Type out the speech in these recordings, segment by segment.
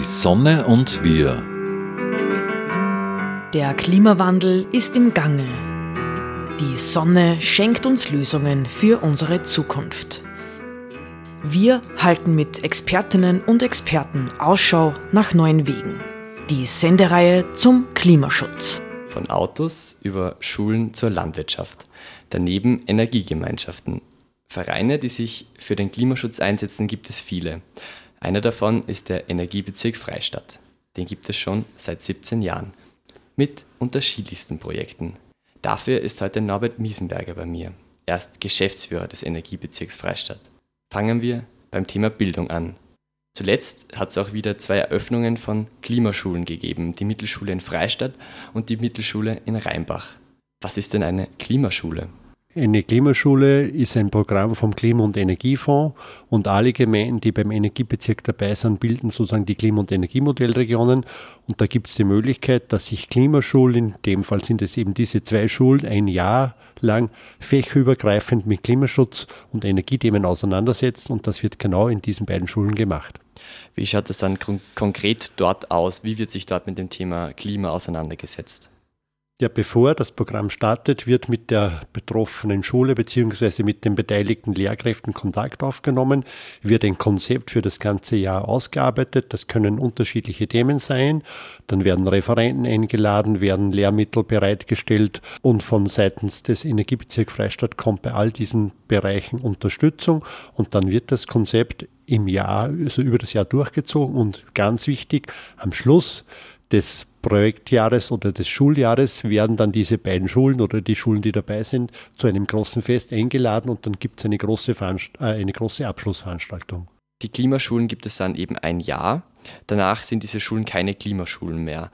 Die Sonne und wir. Der Klimawandel ist im Gange. Die Sonne schenkt uns Lösungen für unsere Zukunft. Wir halten mit Expertinnen und Experten Ausschau nach neuen Wegen. Die Sendereihe zum Klimaschutz. Von Autos über Schulen zur Landwirtschaft. Daneben Energiegemeinschaften. Vereine, die sich für den Klimaschutz einsetzen, gibt es viele. Einer davon ist der Energiebezirk Freistadt. Den gibt es schon seit 17 Jahren. Mit unterschiedlichsten Projekten. Dafür ist heute Norbert Miesenberger bei mir. Er ist Geschäftsführer des Energiebezirks Freistadt. Fangen wir beim Thema Bildung an. Zuletzt hat es auch wieder zwei Eröffnungen von Klimaschulen gegeben, die Mittelschule in Freistadt und die Mittelschule in Rheinbach. Was ist denn eine Klimaschule? Eine Klimaschule ist ein Programm vom Klima- und Energiefonds und alle Gemeinden, die beim Energiebezirk dabei sind, bilden sozusagen die Klima- und Energiemodellregionen. Und da gibt es die Möglichkeit, dass sich Klimaschulen, in dem Fall sind es eben diese zwei Schulen, ein Jahr lang fächerübergreifend mit Klimaschutz und Energiethemen auseinandersetzen. Und das wird genau in diesen beiden Schulen gemacht. Wie schaut es dann konkret dort aus? Wie wird sich dort mit dem Thema Klima auseinandergesetzt? Ja, bevor das Programm startet, wird mit der betroffenen Schule bzw. mit den beteiligten Lehrkräften Kontakt aufgenommen, wird ein Konzept für das ganze Jahr ausgearbeitet. Das können unterschiedliche Themen sein. Dann werden Referenten eingeladen, werden Lehrmittel bereitgestellt und von seitens des Energiebezirks Freistadt kommt bei all diesen Bereichen Unterstützung und dann wird das Konzept im Jahr, also über das Jahr durchgezogen und ganz wichtig, am Schluss des Projektjahres oder des Schuljahres werden dann diese beiden Schulen oder die Schulen, die dabei sind, zu einem großen Fest eingeladen und dann gibt es eine große, äh, eine große Abschlussveranstaltung. Die Klimaschulen gibt es dann eben ein Jahr. Danach sind diese Schulen keine Klimaschulen mehr.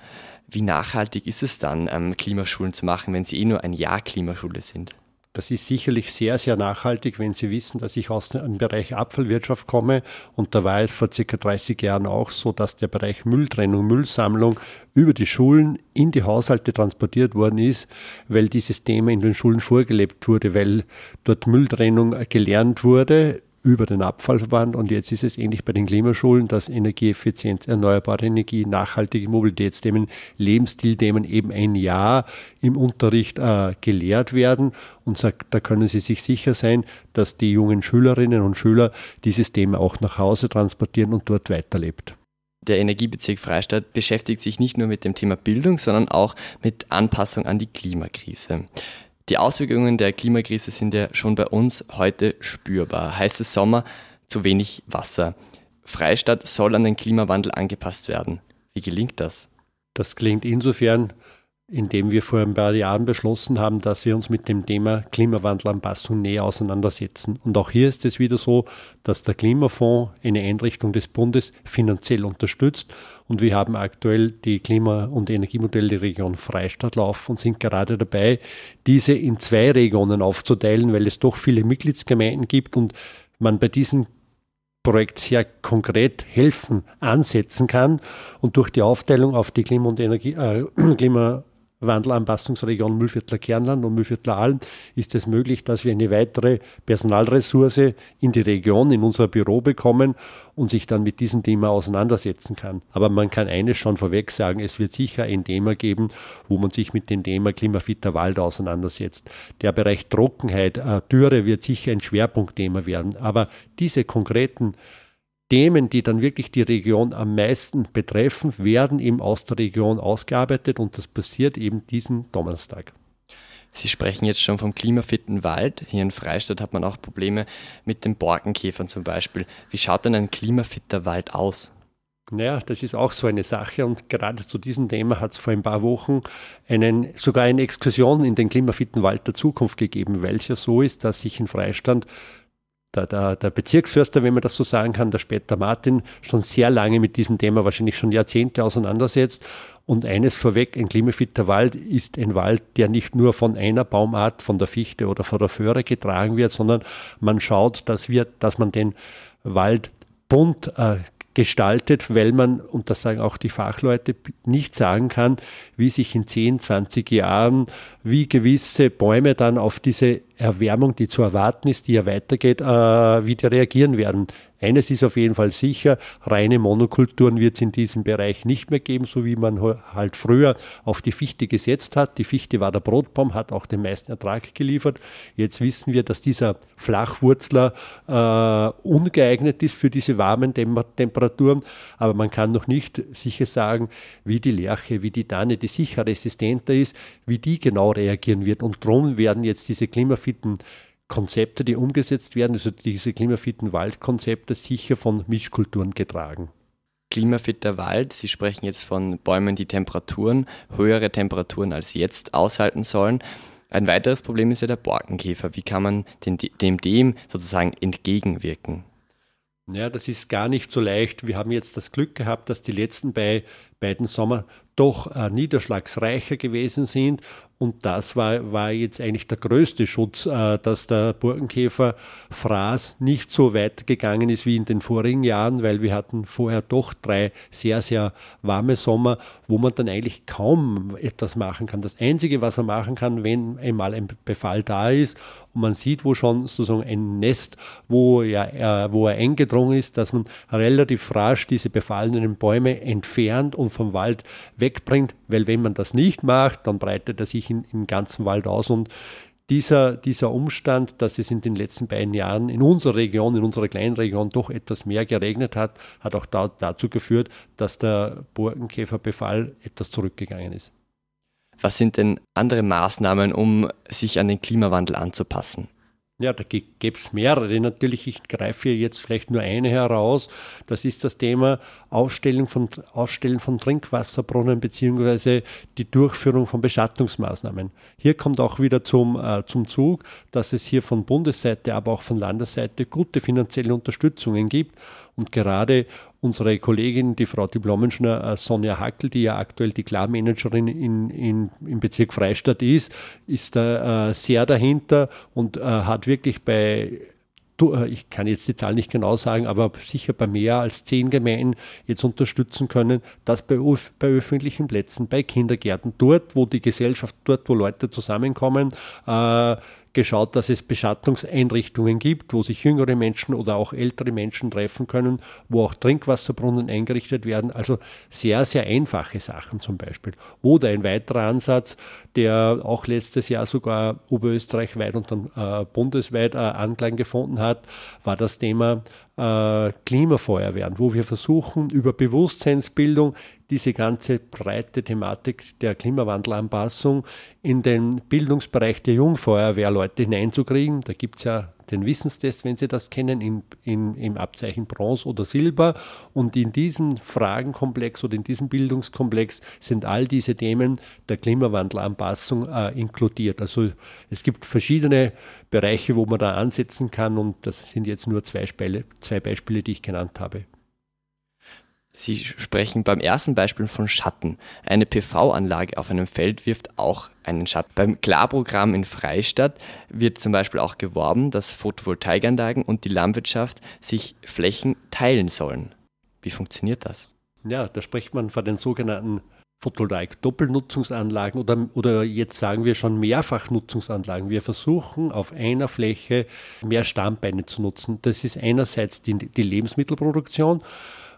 Wie nachhaltig ist es dann, ähm, Klimaschulen zu machen, wenn sie eh nur ein Jahr Klimaschule sind? Das ist sicherlich sehr, sehr nachhaltig, wenn Sie wissen, dass ich aus dem Bereich Abfallwirtschaft komme. Und da war es vor circa 30 Jahren auch so, dass der Bereich Mülltrennung, Müllsammlung über die Schulen in die Haushalte transportiert worden ist, weil dieses Thema in den Schulen vorgelebt wurde, weil dort Mülltrennung gelernt wurde über den Abfallverband. Und jetzt ist es ähnlich bei den Klimaschulen, dass Energieeffizienz, erneuerbare Energie, nachhaltige Mobilitätsthemen, Lebensstilthemen eben ein Jahr im Unterricht äh, gelehrt werden. Und sagt, da können Sie sich sicher sein, dass die jungen Schülerinnen und Schüler dieses Thema auch nach Hause transportieren und dort weiterlebt. Der Energiebezirk Freistadt beschäftigt sich nicht nur mit dem Thema Bildung, sondern auch mit Anpassung an die Klimakrise. Die Auswirkungen der Klimakrise sind ja schon bei uns heute spürbar. Heiße Sommer, zu wenig Wasser. Freistadt soll an den Klimawandel angepasst werden. Wie gelingt das? Das klingt insofern, indem wir vor ein paar Jahren beschlossen haben, dass wir uns mit dem Thema Klimawandelanpassung näher auseinandersetzen. Und auch hier ist es wieder so, dass der Klimafonds eine Einrichtung des Bundes finanziell unterstützt und wir haben aktuell die Klima- und Energiemodelle der Region Freistadt laufen und sind gerade dabei, diese in zwei Regionen aufzuteilen, weil es doch viele Mitgliedsgemeinden gibt und man bei diesen Projekt sehr konkret helfen, ansetzen kann. Und durch die Aufteilung auf die Klima- und Energie, äh, Klima- Wandelanpassungsregion Mühlviertler Kernland und Mühlviertler Alm ist es möglich, dass wir eine weitere Personalressource in die Region, in unser Büro bekommen und sich dann mit diesem Thema auseinandersetzen kann. Aber man kann eines schon vorweg sagen, es wird sicher ein Thema geben, wo man sich mit dem Thema klimafitter Wald auseinandersetzt. Der Bereich Trockenheit, äh, Dürre wird sicher ein Schwerpunktthema werden. Aber diese konkreten Themen, die dann wirklich die Region am meisten betreffen, werden eben aus der Region ausgearbeitet und das passiert eben diesen Donnerstag. Sie sprechen jetzt schon vom klimafitten Wald. Hier in Freistadt hat man auch Probleme mit den Borkenkäfern zum Beispiel. Wie schaut denn ein klimafitter Wald aus? Naja, das ist auch so eine Sache und gerade zu diesem Thema hat es vor ein paar Wochen einen, sogar eine Exkursion in den klimafitten Wald der Zukunft gegeben, weil es ja so ist, dass sich in Freistadt der, der, der Bezirksförster, wenn man das so sagen kann, der Später Martin, schon sehr lange mit diesem Thema, wahrscheinlich schon Jahrzehnte auseinandersetzt. Und eines vorweg, ein klimafitter Wald ist ein Wald, der nicht nur von einer Baumart, von der Fichte oder von der Föhre getragen wird, sondern man schaut, dass, wir, dass man den Wald bunt äh, gestaltet, weil man, und das sagen auch die Fachleute, nicht sagen kann, wie sich in 10, 20 Jahren, wie gewisse Bäume dann auf diese Erwärmung, die zu erwarten ist, die ja weitergeht, äh, wieder reagieren werden. Eines ist auf jeden Fall sicher, reine Monokulturen wird es in diesem Bereich nicht mehr geben, so wie man halt früher auf die Fichte gesetzt hat. Die Fichte war der Brotbaum, hat auch den meisten Ertrag geliefert. Jetzt wissen wir, dass dieser Flachwurzler äh, ungeeignet ist für diese warmen Tem Temperaturen, aber man kann noch nicht sicher sagen, wie die Lerche, wie die Tanne, die sicher resistenter ist, wie die genau reagieren wird. Und darum werden jetzt diese klimafitten Konzepte, die umgesetzt werden, also diese klimafitten Waldkonzepte, sicher von Mischkulturen getragen. Klimafitter Wald, Sie sprechen jetzt von Bäumen, die Temperaturen, höhere Temperaturen als jetzt aushalten sollen. Ein weiteres Problem ist ja der Borkenkäfer. Wie kann man dem, dem, dem sozusagen entgegenwirken? Ja, das ist gar nicht so leicht. Wir haben jetzt das Glück gehabt, dass die letzten bei, beiden Sommer doch äh, niederschlagsreicher gewesen sind und das war, war jetzt eigentlich der größte Schutz, äh, dass der Burgenkäfer-Fraß nicht so weit gegangen ist wie in den vorigen Jahren, weil wir hatten vorher doch drei sehr, sehr warme Sommer, wo man dann eigentlich kaum etwas machen kann. Das Einzige, was man machen kann, wenn einmal ein Befall da ist und man sieht, wo schon sozusagen ein Nest, wo, ja, äh, wo er eingedrungen ist, dass man relativ rasch diese befallenen Bäume entfernt und vom Wald wegbringt, weil wenn man das nicht macht, dann breitet er sich in, im ganzen Wald aus. Und dieser, dieser Umstand, dass es in den letzten beiden Jahren in unserer Region, in unserer kleinen Region doch etwas mehr geregnet hat, hat auch da, dazu geführt, dass der Borkenkäferbefall etwas zurückgegangen ist. Was sind denn andere Maßnahmen, um sich an den Klimawandel anzupassen? Ja, da gäbe es mehrere. Natürlich, ich greife hier jetzt vielleicht nur eine heraus. Das ist das Thema Aufstellen von, Aufstellen von Trinkwasserbrunnen beziehungsweise die Durchführung von Beschattungsmaßnahmen. Hier kommt auch wieder zum, äh, zum Zug, dass es hier von Bundesseite, aber auch von Landesseite gute finanzielle Unterstützungen gibt. Und gerade unsere Kollegin, die Frau Diplomingenieur äh, Sonja Hackel, die ja aktuell die Klarmanagerin in, in, im Bezirk Freistadt ist, ist da äh, sehr dahinter und äh, hat wirklich bei ich kann jetzt die Zahl nicht genau sagen, aber sicher bei mehr als zehn Gemeinden jetzt unterstützen können, dass bei, bei öffentlichen Plätzen, bei Kindergärten, dort, wo die Gesellschaft, dort, wo Leute zusammenkommen, äh, geschaut, dass es Beschattungseinrichtungen gibt, wo sich jüngere Menschen oder auch ältere Menschen treffen können, wo auch Trinkwasserbrunnen eingerichtet werden. Also sehr, sehr einfache Sachen zum Beispiel. Oder ein weiterer Ansatz, der auch letztes Jahr sogar oberösterreichweit und dann äh, bundesweit äh, Anklang gefunden hat, war das Thema äh, Klimafeuerwehren, wo wir versuchen, über Bewusstseinsbildung diese ganze breite Thematik der Klimawandelanpassung in den Bildungsbereich der Jungfeuerwehrleute hineinzukriegen. Da gibt es ja den Wissenstest, wenn Sie das kennen, in, in, im Abzeichen Bronze oder Silber. Und in diesem Fragenkomplex oder in diesem Bildungskomplex sind all diese Themen der Klimawandelanpassung äh, inkludiert. Also es gibt verschiedene Bereiche, wo man da ansetzen kann und das sind jetzt nur zwei, Speile, zwei Beispiele, die ich genannt habe. Sie sprechen beim ersten Beispiel von Schatten. Eine PV-Anlage auf einem Feld wirft auch einen Schatten. Beim Klarprogramm in Freistadt wird zum Beispiel auch geworben, dass Photovoltaikanlagen und die Landwirtschaft sich Flächen teilen sollen. Wie funktioniert das? Ja, da spricht man von den sogenannten Photovoltaik-Doppelnutzungsanlagen oder, oder jetzt sagen wir schon Mehrfachnutzungsanlagen. Wir versuchen auf einer Fläche mehr Stammbeine zu nutzen. Das ist einerseits die, die Lebensmittelproduktion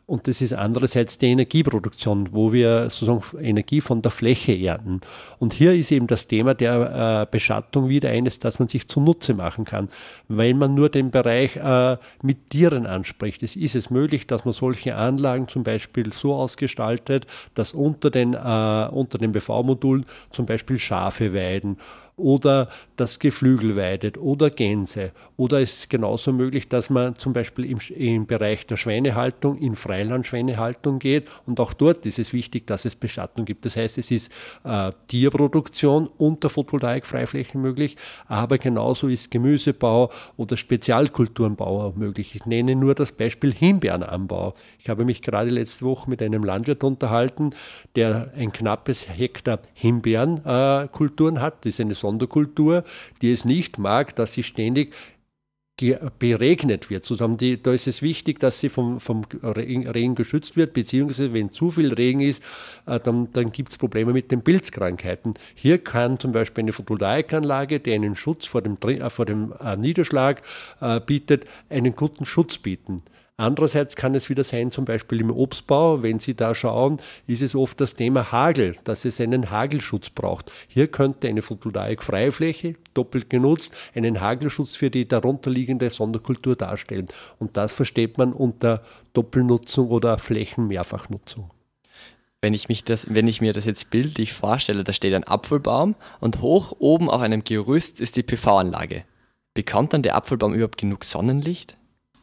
und das ist andererseits die Energieproduktion, wo wir sozusagen Energie von der Fläche ernten. Und hier ist eben das Thema der äh, Beschattung wieder eines, das man sich zunutze machen kann. Wenn man nur den Bereich äh, mit Tieren anspricht, es ist es möglich, dass man solche Anlagen zum Beispiel so ausgestaltet, dass unter den, äh, unter den BV-Modulen zum Beispiel Schafe weiden oder das Geflügel weidet oder Gänse. Oder es ist genauso möglich, dass man zum Beispiel im, im Bereich der Schweinehaltung in Freilandschweinehaltung geht und auch dort ist es wichtig, dass es Beschattung gibt. Das heißt, es ist äh, Tierproduktion unter Photovoltaik-Freiflächen möglich, aber genauso ist Gemüsebau oder Spezialkulturenbau möglich. Ich nenne nur das Beispiel Himbeerenanbau. Ich habe mich gerade letzte Woche mit einem Landwirt unterhalten, der ein knappes Hektar Himbeerenkulturen äh, hat. Das ist eine Sonderkultur, die es nicht mag, dass sie ständig beregnet wird. Zusammen die, da ist es wichtig, dass sie vom, vom Regen geschützt wird, beziehungsweise wenn zu viel Regen ist, äh, dann, dann gibt es Probleme mit den Pilzkrankheiten. Hier kann zum Beispiel eine Photovoltaikanlage, die einen Schutz vor dem, äh, vor dem äh, Niederschlag bietet, einen guten Schutz bieten. Andererseits kann es wieder sein, zum Beispiel im Obstbau, wenn Sie da schauen, ist es oft das Thema Hagel, dass es einen Hagelschutz braucht. Hier könnte eine Photovoltaik-Freifläche, doppelt genutzt, einen Hagelschutz für die darunterliegende Sonderkultur darstellen. Und das versteht man unter Doppelnutzung oder Flächenmehrfachnutzung. Wenn ich, mich das, wenn ich mir das jetzt bildlich vorstelle, da steht ein Apfelbaum und hoch oben auf einem Gerüst ist die PV-Anlage. Bekommt dann der Apfelbaum überhaupt genug Sonnenlicht?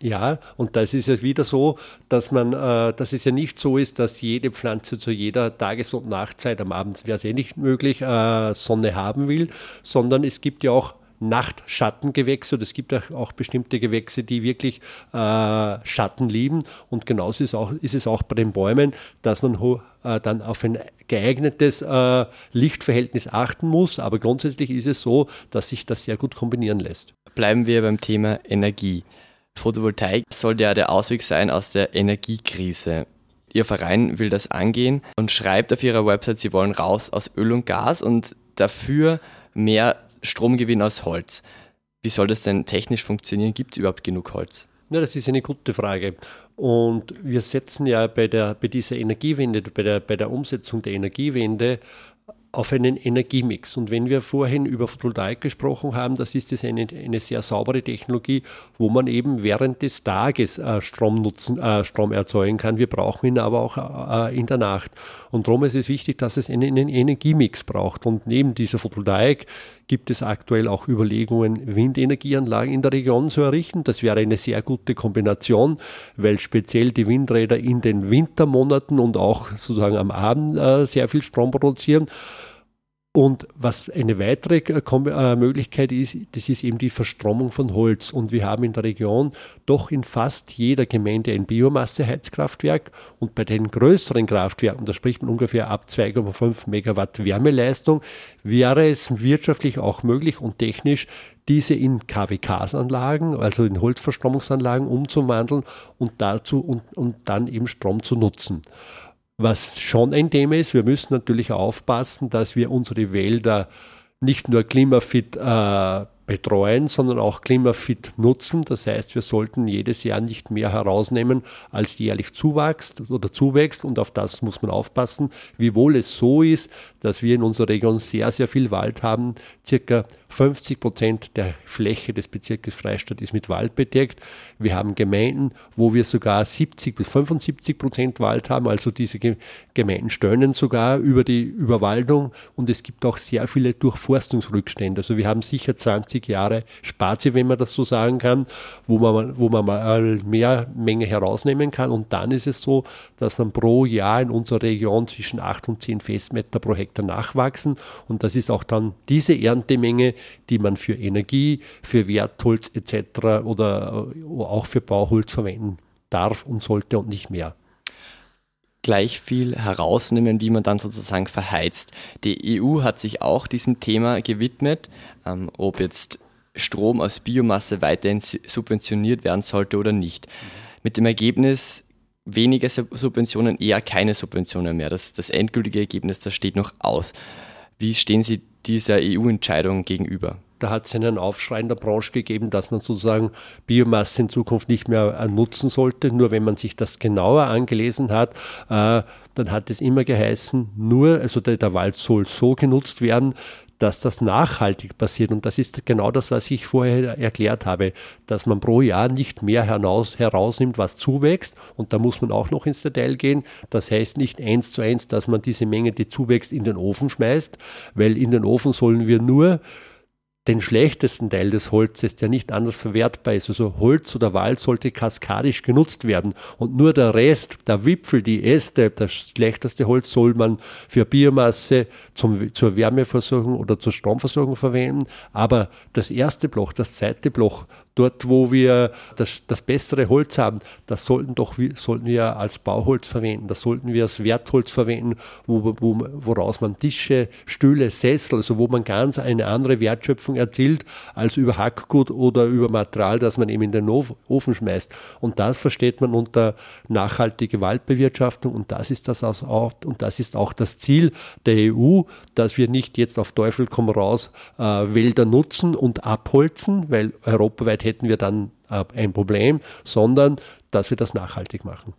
Ja, und das ist ja wieder so, dass man, äh, dass es ja nicht so ist, dass jede Pflanze zu jeder Tages- und Nachtzeit, am Abend wäre es eh nicht möglich, äh, Sonne haben will, sondern es gibt ja auch Nachtschattengewächse oder es gibt auch bestimmte Gewächse, die wirklich äh, Schatten lieben. Und genauso ist, auch, ist es auch bei den Bäumen, dass man äh, dann auf ein geeignetes äh, Lichtverhältnis achten muss. Aber grundsätzlich ist es so, dass sich das sehr gut kombinieren lässt. Bleiben wir beim Thema Energie. Photovoltaik sollte ja der Ausweg sein aus der Energiekrise. Ihr Verein will das angehen und schreibt auf ihrer Website, sie wollen raus aus Öl und Gas und dafür mehr Stromgewinn aus Holz. Wie soll das denn technisch funktionieren? Gibt es überhaupt genug Holz? Ja, das ist eine gute Frage. Und wir setzen ja bei, der, bei dieser Energiewende, bei der, bei der Umsetzung der Energiewende auf einen Energiemix. Und wenn wir vorhin über Photovoltaik gesprochen haben, das ist eine, eine sehr saubere Technologie, wo man eben während des Tages äh, Strom nutzen, äh, Strom erzeugen kann. Wir brauchen ihn aber auch äh, in der Nacht. Und darum ist es wichtig, dass es einen, einen Energiemix braucht. Und neben dieser Photovoltaik gibt es aktuell auch Überlegungen, Windenergieanlagen in der Region zu errichten. Das wäre eine sehr gute Kombination, weil speziell die Windräder in den Wintermonaten und auch sozusagen am Abend äh, sehr viel Strom produzieren. Und was eine weitere äh, äh, Möglichkeit ist, das ist eben die Verstromung von Holz. Und wir haben in der Region doch in fast jeder Gemeinde ein Biomasseheizkraftwerk. Und bei den größeren Kraftwerken, da spricht man ungefähr ab 2,5 Megawatt Wärmeleistung, wäre es wirtschaftlich auch möglich und technisch, diese in KWKs-Anlagen, also in Holzverstromungsanlagen umzuwandeln und dazu und, und dann eben Strom zu nutzen. Was schon ein Thema ist, wir müssen natürlich aufpassen, dass wir unsere Wälder nicht nur klimafit äh, betreuen, sondern auch klimafit nutzen. Das heißt, wir sollten jedes Jahr nicht mehr herausnehmen, als jährlich zuwächst oder zuwächst. Und auf das muss man aufpassen. Wiewohl es so ist, dass wir in unserer Region sehr, sehr viel Wald haben. Circa 50 Prozent der Fläche des Bezirkes Freistadt ist mit Wald bedeckt. Wir haben Gemeinden, wo wir sogar 70 bis 75 Prozent Wald haben. Also diese Gemeinden stöhnen sogar über die Überwaldung. Und es gibt auch sehr viele Durchforstungsrückstände. Also wir haben sicher 20 Jahre Spazie, wenn man das so sagen kann, wo man, wo man mal mehr Menge herausnehmen kann. Und dann ist es so, dass man pro Jahr in unserer Region zwischen 8 und 10 Festmeter pro Hektar nachwachsen. Und das ist auch dann diese Erntemenge, die man für Energie, für Wertholz etc. oder äh, auch für Bauholz verwenden darf und sollte und nicht mehr gleich viel herausnehmen, wie man dann sozusagen verheizt. Die EU hat sich auch diesem Thema gewidmet, ähm, ob jetzt Strom aus Biomasse weiterhin subventioniert werden sollte oder nicht. Mit dem Ergebnis, weniger Subventionen, eher keine Subventionen mehr. Das, das endgültige Ergebnis, das steht noch aus. Wie stehen Sie dieser EU-Entscheidung gegenüber? Da hat es einen Aufschrei in der Branche gegeben, dass man sozusagen Biomasse in Zukunft nicht mehr äh, nutzen sollte. Nur wenn man sich das genauer angelesen hat, äh, dann hat es immer geheißen, nur, also der, der Wald soll so genutzt werden, dass das nachhaltig passiert. Und das ist genau das, was ich vorher erklärt habe, dass man pro Jahr nicht mehr heraus, herausnimmt, was zuwächst. Und da muss man auch noch ins Detail gehen. Das heißt nicht eins zu eins, dass man diese Menge, die zuwächst, in den Ofen schmeißt, weil in den Ofen sollen wir nur den schlechtesten Teil des Holzes, der nicht anders verwertbar ist. Also Holz oder Wald sollte kaskadisch genutzt werden und nur der Rest, der Wipfel, die Äste, das schlechteste Holz soll man für Biomasse zum, zur Wärmeversorgung oder zur Stromversorgung verwenden. Aber das erste Bloch, das zweite Bloch, Dort, wo wir das, das bessere Holz haben, das sollten, doch, sollten wir als Bauholz verwenden, das sollten wir als Wertholz verwenden, wo, wo, woraus man Tische, Stühle, Sessel, also wo man ganz eine andere Wertschöpfung erzielt als über Hackgut oder über Material, das man eben in den Ofen schmeißt. Und das versteht man unter nachhaltige Waldbewirtschaftung und das ist das auch, und das ist auch das Ziel der EU, dass wir nicht jetzt auf Teufel komm raus äh, Wälder nutzen und abholzen, weil europaweit hätten wir dann äh, ein Problem, sondern dass wir das nachhaltig machen.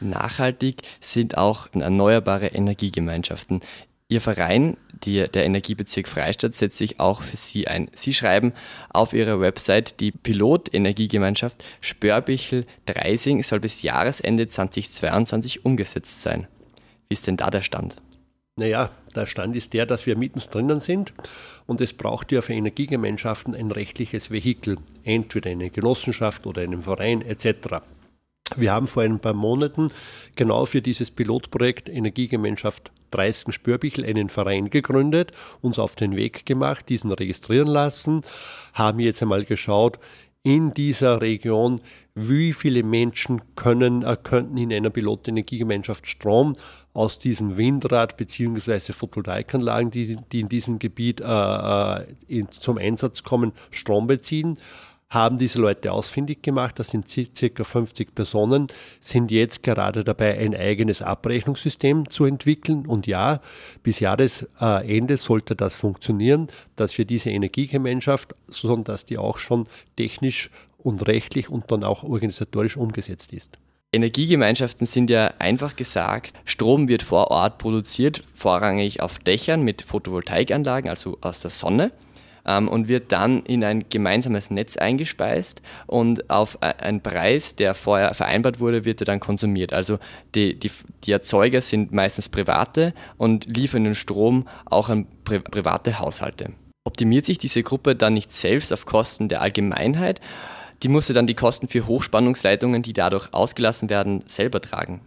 Nachhaltig sind auch erneuerbare Energiegemeinschaften. Ihr Verein, die, der Energiebezirk Freistadt, setzt sich auch für Sie ein. Sie schreiben auf Ihrer Website, die Pilot-Energiegemeinschaft Spörbichel-Dreising soll bis Jahresende 2022 umgesetzt sein. Wie ist denn da der Stand? Naja, der Stand ist der, dass wir mittendrin sind und es braucht ja für Energiegemeinschaften ein rechtliches Vehikel, entweder eine Genossenschaft oder einen Verein etc. Wir haben vor ein paar Monaten genau für dieses Pilotprojekt Energiegemeinschaft 30 Spürbichel einen Verein gegründet, uns auf den Weg gemacht, diesen registrieren lassen, haben jetzt einmal geschaut, in dieser Region, wie viele Menschen können, äh, könnten in einer Pilotenergiegemeinschaft Strom aus diesem Windrad bzw. Photovoltaikanlagen, die, die in diesem Gebiet äh, äh, in, zum Einsatz kommen, Strom beziehen haben diese Leute ausfindig gemacht, das sind circa 50 Personen, sind jetzt gerade dabei, ein eigenes Abrechnungssystem zu entwickeln. Und ja, bis Jahresende sollte das funktionieren, dass wir diese Energiegemeinschaft, sondern dass die auch schon technisch und rechtlich und dann auch organisatorisch umgesetzt ist. Energiegemeinschaften sind ja einfach gesagt, Strom wird vor Ort produziert, vorrangig auf Dächern mit Photovoltaikanlagen, also aus der Sonne, ähm, und wird dann in ein gemeinsames Netz eingespeist und auf einen Preis, der vorher vereinbart wurde, wird er dann konsumiert. Also die, die, die Erzeuger sind meistens private und liefern den Strom auch an pri private Haushalte. Optimiert sich diese Gruppe dann nicht selbst auf Kosten der Allgemeinheit? Die musste dann die Kosten für Hochspannungsleitungen, die dadurch ausgelassen werden, selber tragen.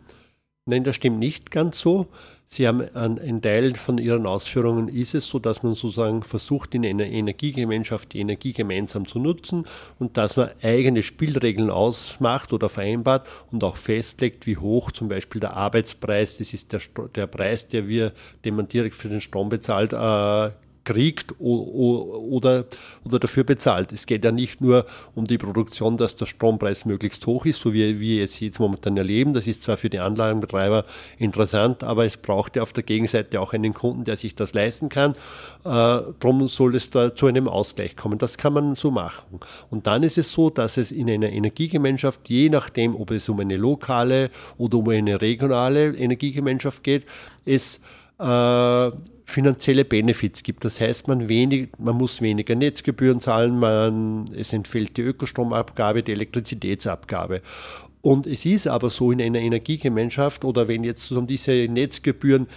Nein, das stimmt nicht ganz so. Sie haben ein Teil von Ihren Ausführungen ist es so, dass man sozusagen versucht, in einer Energiegemeinschaft die Energie gemeinsam zu nutzen und dass man eigene Spielregeln ausmacht oder vereinbart und auch festlegt, wie hoch zum Beispiel der Arbeitspreis, das ist der, der Preis, der wir, den man direkt für den Strom bezahlt, äh, kriegt oder, oder dafür bezahlt. Es geht ja nicht nur um die Produktion, dass der Strompreis möglichst hoch ist, so wie wir es jetzt momentan erleben. Das ist zwar für die Anlagenbetreiber interessant, aber es braucht ja auf der Gegenseite auch einen Kunden, der sich das leisten kann. Äh, darum soll es da zu einem Ausgleich kommen. Das kann man so machen. Und dann ist es so, dass es in einer Energiegemeinschaft, je nachdem, ob es um eine lokale oder um eine regionale Energiegemeinschaft geht, es äh, finanzielle Benefits gibt. Das heißt, man, wenig, man muss weniger Netzgebühren zahlen, man, es entfällt die Ökostromabgabe, die Elektrizitätsabgabe. Und es ist aber so in einer Energiegemeinschaft oder wenn jetzt diese Netzgebühren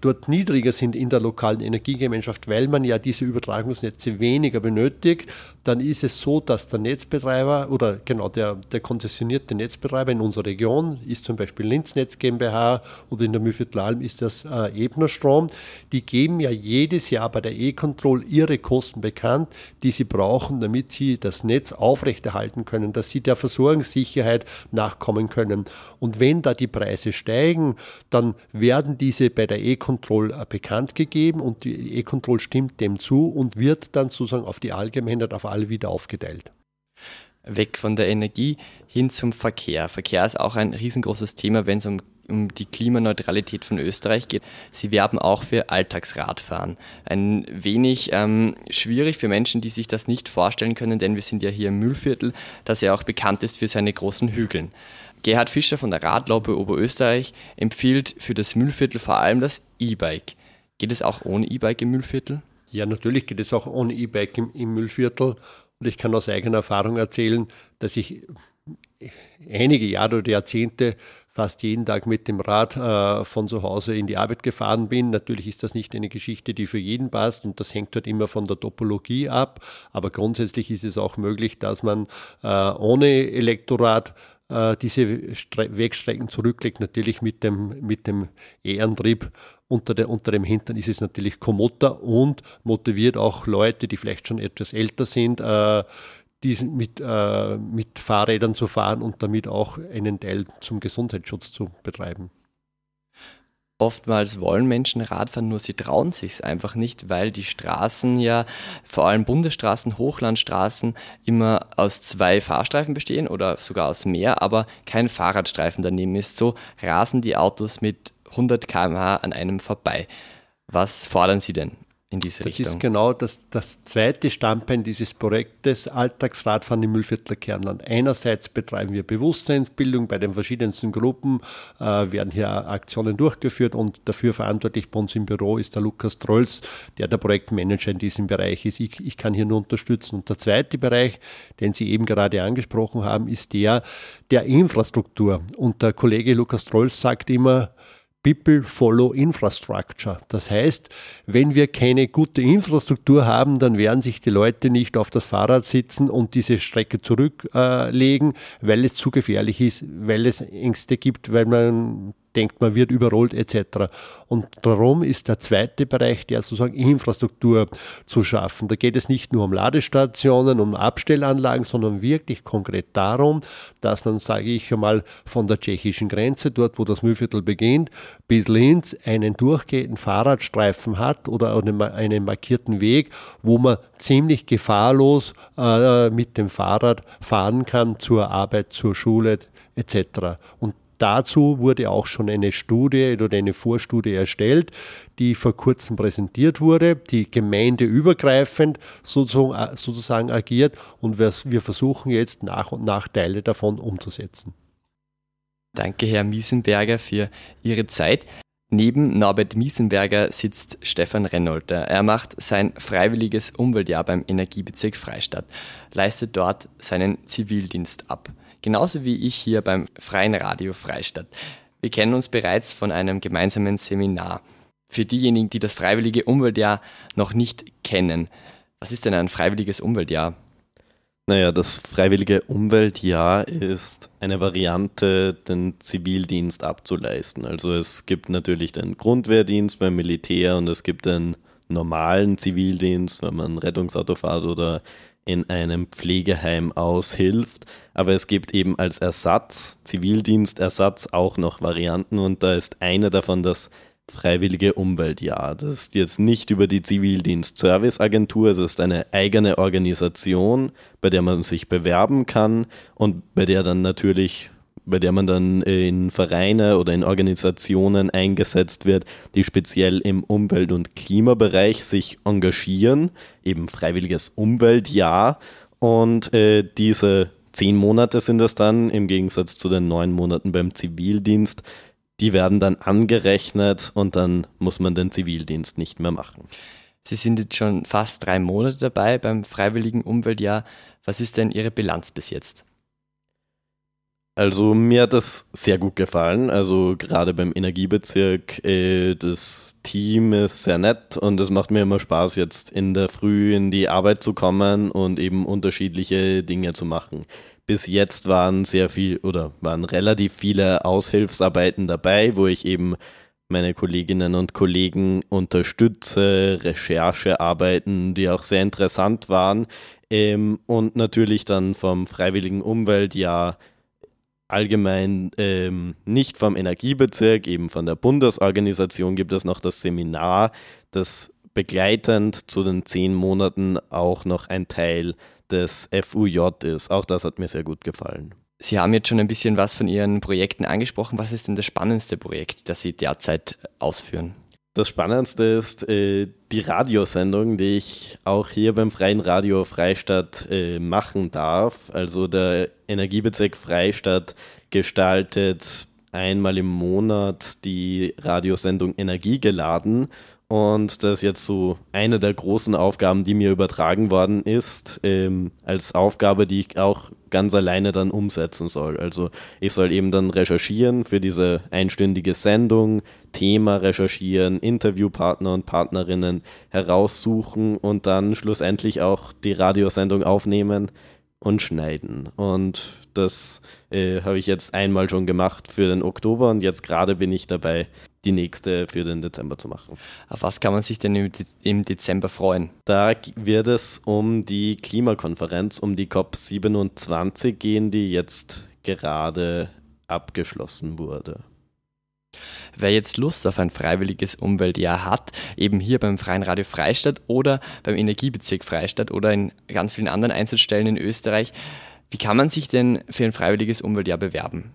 dort niedriger sind in der lokalen Energiegemeinschaft, weil man ja diese Übertragungsnetze weniger benötigt, dann ist es so, dass der Netzbetreiber oder genau der, der konzessionierte Netzbetreiber in unserer Region ist zum Beispiel Linznetz GmbH oder in der Mühlviertelalm ist das äh, Ebner. Die geben ja jedes Jahr bei der E-Control ihre Kosten bekannt, die sie brauchen, damit sie das Netz aufrechterhalten können, dass sie der Versorgungssicherheit nachkommen können. Und wenn da die Preise steigen, dann werden diese bei der E E-Control äh, bekannt gegeben und die E-Control stimmt dem zu und wird dann sozusagen auf die Allgemeinheit auf alle wieder aufgeteilt. Weg von der Energie hin zum Verkehr. Verkehr ist auch ein riesengroßes Thema, wenn es um um die Klimaneutralität von Österreich geht. Sie werben auch für Alltagsradfahren. Ein wenig ähm, schwierig für Menschen, die sich das nicht vorstellen können, denn wir sind ja hier im Müllviertel, das ja auch bekannt ist für seine großen Hügeln. Gerhard Fischer von der Radlaube Oberösterreich empfiehlt für das Müllviertel vor allem das E-Bike. Geht es auch ohne E-Bike im Müllviertel? Ja, natürlich geht es auch ohne E-Bike im, im Müllviertel. Und ich kann aus eigener Erfahrung erzählen, dass ich einige Jahre oder Jahrzehnte fast jeden Tag mit dem Rad äh, von zu Hause in die Arbeit gefahren bin. Natürlich ist das nicht eine Geschichte, die für jeden passt und das hängt halt immer von der Topologie ab. Aber grundsätzlich ist es auch möglich, dass man äh, ohne Elektrorad äh, diese Stre Wegstrecken zurücklegt, natürlich mit dem, mit dem E-Antrieb. Unter, der, unter dem Hintern ist es natürlich Komoter und motiviert auch Leute, die vielleicht schon etwas älter sind, äh, diesen mit, äh, mit Fahrrädern zu fahren und damit auch einen Teil zum Gesundheitsschutz zu betreiben. Oftmals wollen Menschen Radfahren, nur sie trauen sich einfach nicht, weil die Straßen ja, vor allem Bundesstraßen, Hochlandstraßen, immer aus zwei Fahrstreifen bestehen oder sogar aus mehr, aber kein Fahrradstreifen daneben ist. So rasen die Autos mit 100 km/h an einem vorbei. Was fordern Sie denn? In diese das Richtung. Das ist genau das, das zweite Standbein dieses Projektes Alltagsradfahren im Müllviertler Kernland. Einerseits betreiben wir Bewusstseinsbildung bei den verschiedensten Gruppen, äh, werden hier Aktionen durchgeführt und dafür verantwortlich bei uns im Büro ist der Lukas Trolls, der der Projektmanager in diesem Bereich ist. Ich, ich kann hier nur unterstützen. Und der zweite Bereich, den Sie eben gerade angesprochen haben, ist der der Infrastruktur. Und der Kollege Lukas Trolls sagt immer, People follow infrastructure. Das heißt, wenn wir keine gute Infrastruktur haben, dann werden sich die Leute nicht auf das Fahrrad sitzen und diese Strecke zurücklegen, weil es zu gefährlich ist, weil es Ängste gibt, weil man denkt, man wird überrollt etc. Und darum ist der zweite Bereich, der sozusagen Infrastruktur zu schaffen. Da geht es nicht nur um Ladestationen, um Abstellanlagen, sondern wirklich konkret darum, dass man, sage ich einmal, von der tschechischen Grenze, dort wo das Mühlviertel beginnt, bis Linz einen durchgehenden Fahrradstreifen hat oder einen, markierten Weg, wo man ziemlich gefahrlos äh, mit dem Fahrrad fahren kann zur Arbeit, zur Schule etc. Und Dazu wurde auch schon eine Studie oder eine Vorstudie erstellt, die vor kurzem präsentiert wurde, die gemeindeübergreifend sozusagen, sozusagen agiert und wir versuchen jetzt nach und nach Teile davon umzusetzen. Danke, Herr Miesenberger, für Ihre Zeit. Neben Norbert Miesenberger sitzt Stefan Rennolter. Er macht sein freiwilliges Umweltjahr beim Energiebezirk Freistadt, leistet dort seinen Zivildienst ab genauso wie ich hier beim Freien Radio Freistadt. Wir kennen uns bereits von einem gemeinsamen Seminar. Für diejenigen, die das freiwillige Umweltjahr noch nicht kennen, was ist denn ein freiwilliges Umweltjahr? Naja, das freiwillige Umweltjahr ist eine Variante, den Zivildienst abzuleisten. Also es gibt natürlich den Grundwehrdienst beim Militär und es gibt den normalen Zivildienst, wenn man Rettungsauto fährt oder in einem Pflegeheim aushilft. Aber es gibt eben als Ersatz, Zivildienstersatz, auch noch Varianten und da ist eine davon das Freiwillige Umweltjahr. Das ist jetzt nicht über die Zivildienst-Service-Agentur, es ist eine eigene Organisation, bei der man sich bewerben kann und bei der dann natürlich bei der man dann in Vereine oder in Organisationen eingesetzt wird, die speziell im Umwelt- und Klimabereich sich engagieren, eben freiwilliges Umweltjahr. Und äh, diese zehn Monate sind das dann, im Gegensatz zu den neun Monaten beim Zivildienst, die werden dann angerechnet und dann muss man den Zivildienst nicht mehr machen. Sie sind jetzt schon fast drei Monate dabei beim freiwilligen Umweltjahr. Was ist denn Ihre Bilanz bis jetzt? Also mir hat das sehr gut gefallen. Also gerade beim Energiebezirk, äh, das Team ist sehr nett und es macht mir immer Spaß, jetzt in der Früh in die Arbeit zu kommen und eben unterschiedliche Dinge zu machen. Bis jetzt waren sehr viel oder waren relativ viele Aushilfsarbeiten dabei, wo ich eben meine Kolleginnen und Kollegen unterstütze, Recherchearbeiten, die auch sehr interessant waren. Ähm, und natürlich dann vom Freiwilligen Umweltjahr allgemein ähm, nicht vom Energiebezirk, eben von der Bundesorganisation gibt es noch das Seminar, das begleitend zu den zehn Monaten auch noch ein Teil des FUJ ist. Auch das hat mir sehr gut gefallen. Sie haben jetzt schon ein bisschen was von Ihren Projekten angesprochen. Was ist denn das spannendste Projekt, das Sie derzeit ausführen? Das Spannendste ist äh, die Radiosendung, die ich auch hier beim Freien Radio Freistadt äh, machen darf. Also der Energiebezirk Freistadt gestaltet einmal im Monat die Radiosendung Energie geladen und das ist jetzt so eine der großen Aufgaben, die mir übertragen worden ist, ähm, als Aufgabe, die ich auch ganz alleine dann umsetzen soll. Also ich soll eben dann recherchieren für diese einstündige Sendung, Thema recherchieren, Interviewpartner und Partnerinnen heraussuchen und dann schlussendlich auch die Radiosendung aufnehmen und schneiden. Und das äh, habe ich jetzt einmal schon gemacht für den Oktober und jetzt gerade bin ich dabei, die nächste für den Dezember zu machen. Auf was kann man sich denn im Dezember freuen? Da wird es um die Klimakonferenz, um die COP27 gehen, die jetzt gerade abgeschlossen wurde. Wer jetzt Lust auf ein freiwilliges Umweltjahr hat, eben hier beim Freien Radio Freistadt oder beim Energiebezirk Freistadt oder in ganz vielen anderen Einsatzstellen in Österreich, wie kann man sich denn für ein freiwilliges Umweltjahr bewerben?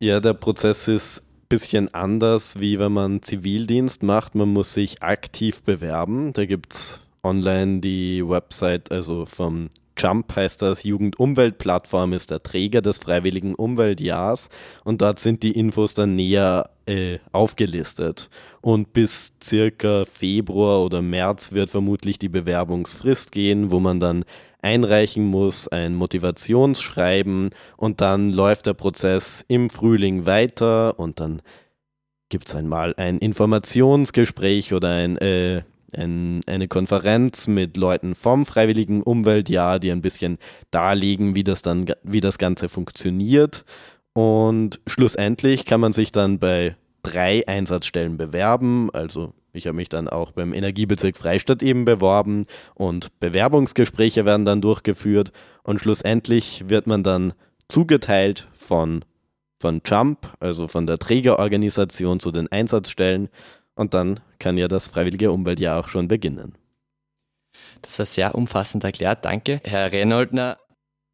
Ja, der Prozess ist bisschen anders, wie wenn man Zivildienst macht. Man muss sich aktiv bewerben. Da gibt es online die Website, also vom Jump heißt das, Jugendumweltplattform ist der Träger des Freiwilligen Umweltjahrs und dort sind die Infos dann näher äh, aufgelistet. Und bis circa Februar oder März wird vermutlich die Bewerbungsfrist gehen, wo man dann einreichen muss, ein Motivationsschreiben und dann läuft der Prozess im Frühling weiter und dann gibt es einmal ein Informationsgespräch oder ein, äh, ein, eine Konferenz mit Leuten vom Freiwilligen Umweltjahr, die ein bisschen darlegen, wie das dann, wie das Ganze funktioniert. Und schlussendlich kann man sich dann bei drei Einsatzstellen bewerben, also ich habe mich dann auch beim Energiebezirk Freistadt eben beworben und Bewerbungsgespräche werden dann durchgeführt und schlussendlich wird man dann zugeteilt von, von Jump, also von der Trägerorganisation zu den Einsatzstellen und dann kann ja das freiwillige Umweltjahr auch schon beginnen. Das war sehr umfassend erklärt, danke, Herr Renoldner.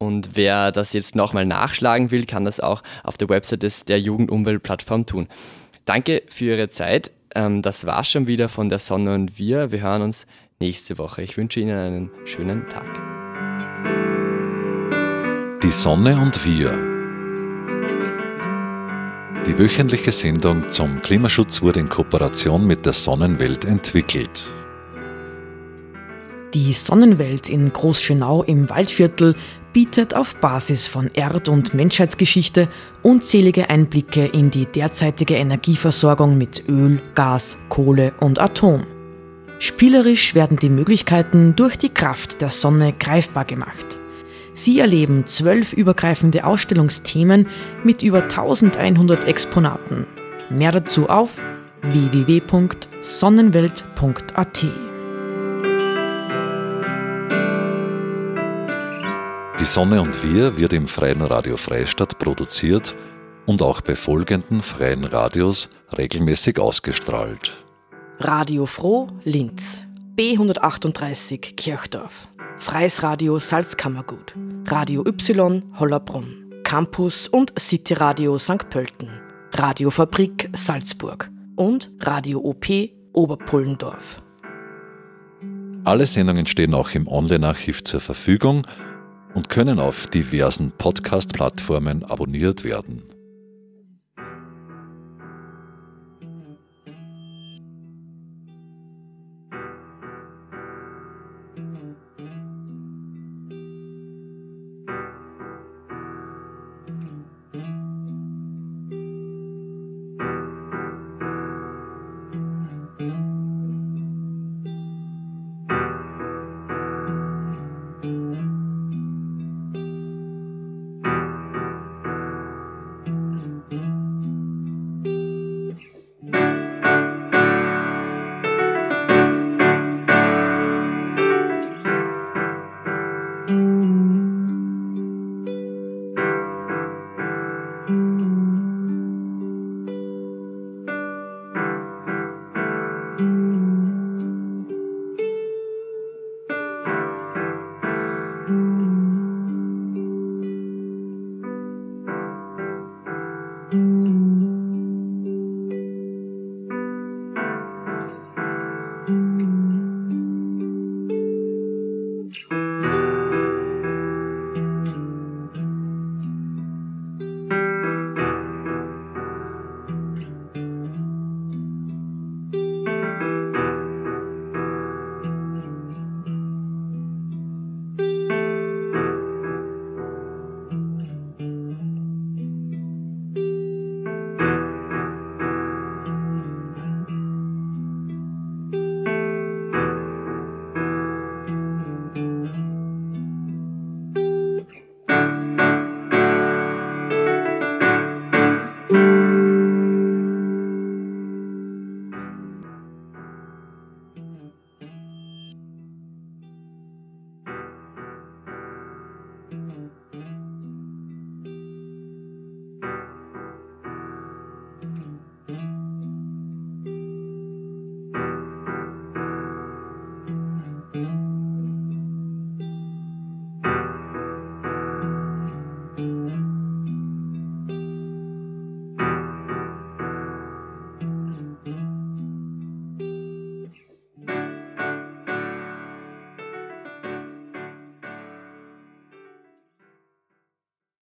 Und wer das jetzt nochmal nachschlagen will, kann das auch auf der Website des, der Jugendumweltplattform tun. Danke für Ihre Zeit. Ähm, das war schon wieder von der Sonne und wir. Wir hören uns nächste Woche. Ich wünsche Ihnen einen schönen Tag. Die Sonne und wir. Die wöchentliche Sendung zum Klimaschutz wurde in Kooperation mit der Sonnenwelt entwickelt. Die Sonnenwelt in Großschönau im Waldviertel bietet auf Basis von Erd- und Menschheitsgeschichte unzählige Einblicke in die derzeitige Energieversorgung mit Öl, Gas, Kohle und Atom. Spielerisch werden die Möglichkeiten durch die Kraft der Sonne greifbar gemacht. Sie erleben zwölf übergreifende Ausstellungsthemen mit über 1100 Exponaten. Mehr dazu auf www.sonnenwelt.at. Die Sonne und wir wird im Freien Radio Freistadt produziert und auch bei folgenden freien Radios regelmäßig ausgestrahlt. Radio Froh Linz, B138 Kirchdorf, Freies Radio Salzkammergut, Radio Y Hollerbrunn, Campus und City Radio St. Pölten, Radiofabrik Salzburg und Radio OP Oberpullendorf. Alle Sendungen stehen auch im Online-Archiv zur Verfügung und können auf diversen Podcast-Plattformen abonniert werden.